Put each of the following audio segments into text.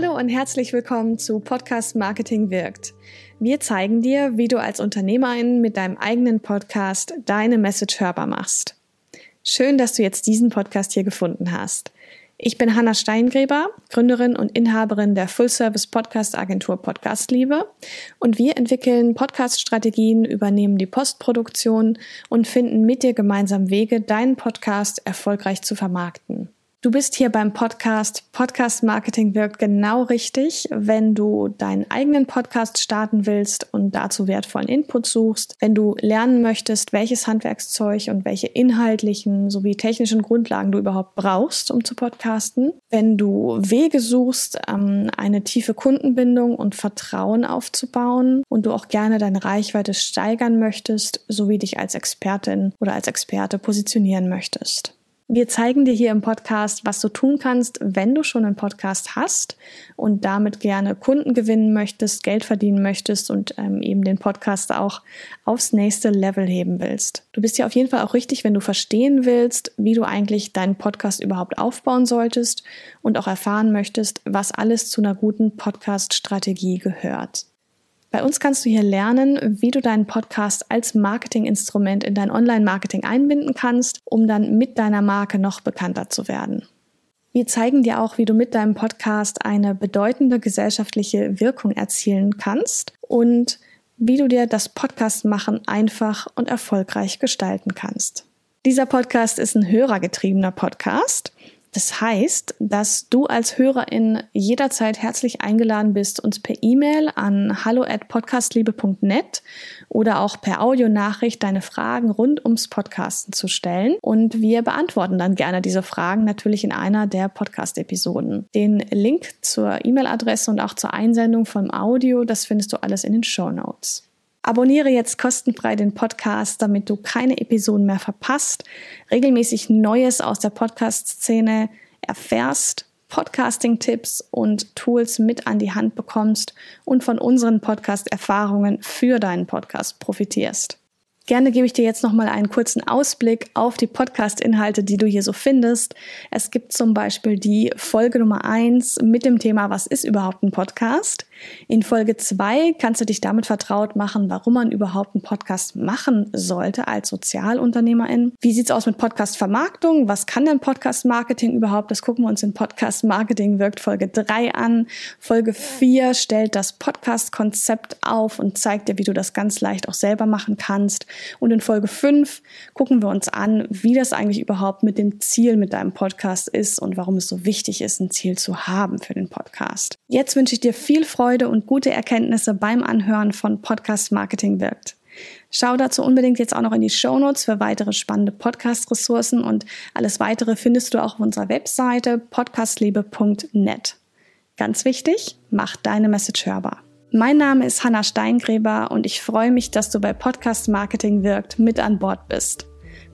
Hallo und herzlich willkommen zu Podcast Marketing wirkt. Wir zeigen dir, wie du als Unternehmerin mit deinem eigenen Podcast deine Message hörbar machst. Schön, dass du jetzt diesen Podcast hier gefunden hast. Ich bin Hanna Steingräber, Gründerin und Inhaberin der Full-Service-Podcast-Agentur Podcastliebe und wir entwickeln Podcast-Strategien, übernehmen die Postproduktion und finden mit dir gemeinsam Wege, deinen Podcast erfolgreich zu vermarkten. Du bist hier beim Podcast Podcast Marketing wirkt genau richtig, wenn du deinen eigenen Podcast starten willst und dazu wertvollen Input suchst, wenn du lernen möchtest, welches Handwerkszeug und welche inhaltlichen sowie technischen Grundlagen du überhaupt brauchst, um zu podcasten, wenn du Wege suchst, ähm, eine tiefe Kundenbindung und Vertrauen aufzubauen und du auch gerne deine Reichweite steigern möchtest, sowie dich als Expertin oder als Experte positionieren möchtest. Wir zeigen dir hier im Podcast, was du tun kannst, wenn du schon einen Podcast hast und damit gerne Kunden gewinnen möchtest, Geld verdienen möchtest und ähm, eben den Podcast auch aufs nächste Level heben willst. Du bist ja auf jeden Fall auch richtig, wenn du verstehen willst, wie du eigentlich deinen Podcast überhaupt aufbauen solltest und auch erfahren möchtest, was alles zu einer guten Podcast-Strategie gehört. Bei uns kannst du hier lernen, wie du deinen Podcast als Marketinginstrument in dein Online-Marketing einbinden kannst, um dann mit deiner Marke noch bekannter zu werden. Wir zeigen dir auch, wie du mit deinem Podcast eine bedeutende gesellschaftliche Wirkung erzielen kannst und wie du dir das Podcast-Machen einfach und erfolgreich gestalten kannst. Dieser Podcast ist ein hörergetriebener Podcast. Das heißt, dass du als Hörerin jederzeit herzlich eingeladen bist, uns per E-Mail an hallo at podcastliebe.net oder auch per Audionachricht deine Fragen rund ums Podcasten zu stellen. Und wir beantworten dann gerne diese Fragen natürlich in einer der Podcast-Episoden. Den Link zur E-Mail-Adresse und auch zur Einsendung vom Audio, das findest du alles in den Show Notes. Abonniere jetzt kostenfrei den Podcast, damit du keine Episoden mehr verpasst, regelmäßig Neues aus der Podcast-Szene erfährst, Podcasting-Tipps und Tools mit an die Hand bekommst und von unseren Podcast-Erfahrungen für deinen Podcast profitierst. Gerne gebe ich dir jetzt nochmal einen kurzen Ausblick auf die Podcast-Inhalte, die du hier so findest. Es gibt zum Beispiel die Folge Nummer eins mit dem Thema, was ist überhaupt ein Podcast? In Folge zwei kannst du dich damit vertraut machen, warum man überhaupt einen Podcast machen sollte als Sozialunternehmerin. Wie sieht's aus mit Podcast-Vermarktung? Was kann denn Podcast-Marketing überhaupt? Das gucken wir uns in Podcast-Marketing wirkt Folge drei an. Folge vier stellt das Podcast-Konzept auf und zeigt dir, wie du das ganz leicht auch selber machen kannst. Und in Folge 5 gucken wir uns an, wie das eigentlich überhaupt mit dem Ziel mit deinem Podcast ist und warum es so wichtig ist, ein Ziel zu haben für den Podcast. Jetzt wünsche ich dir viel Freude und gute Erkenntnisse beim Anhören von Podcast Marketing wirkt. Schau dazu unbedingt jetzt auch noch in die Show Notes für weitere spannende Podcast-Ressourcen und alles weitere findest du auch auf unserer Webseite podcastliebe.net. Ganz wichtig, mach deine Message hörbar. Mein Name ist Hanna Steingräber und ich freue mich, dass du bei Podcast Marketing wirkt mit an Bord bist.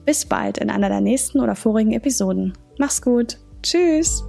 Bis bald in einer der nächsten oder vorigen Episoden. Mach's gut. Tschüss.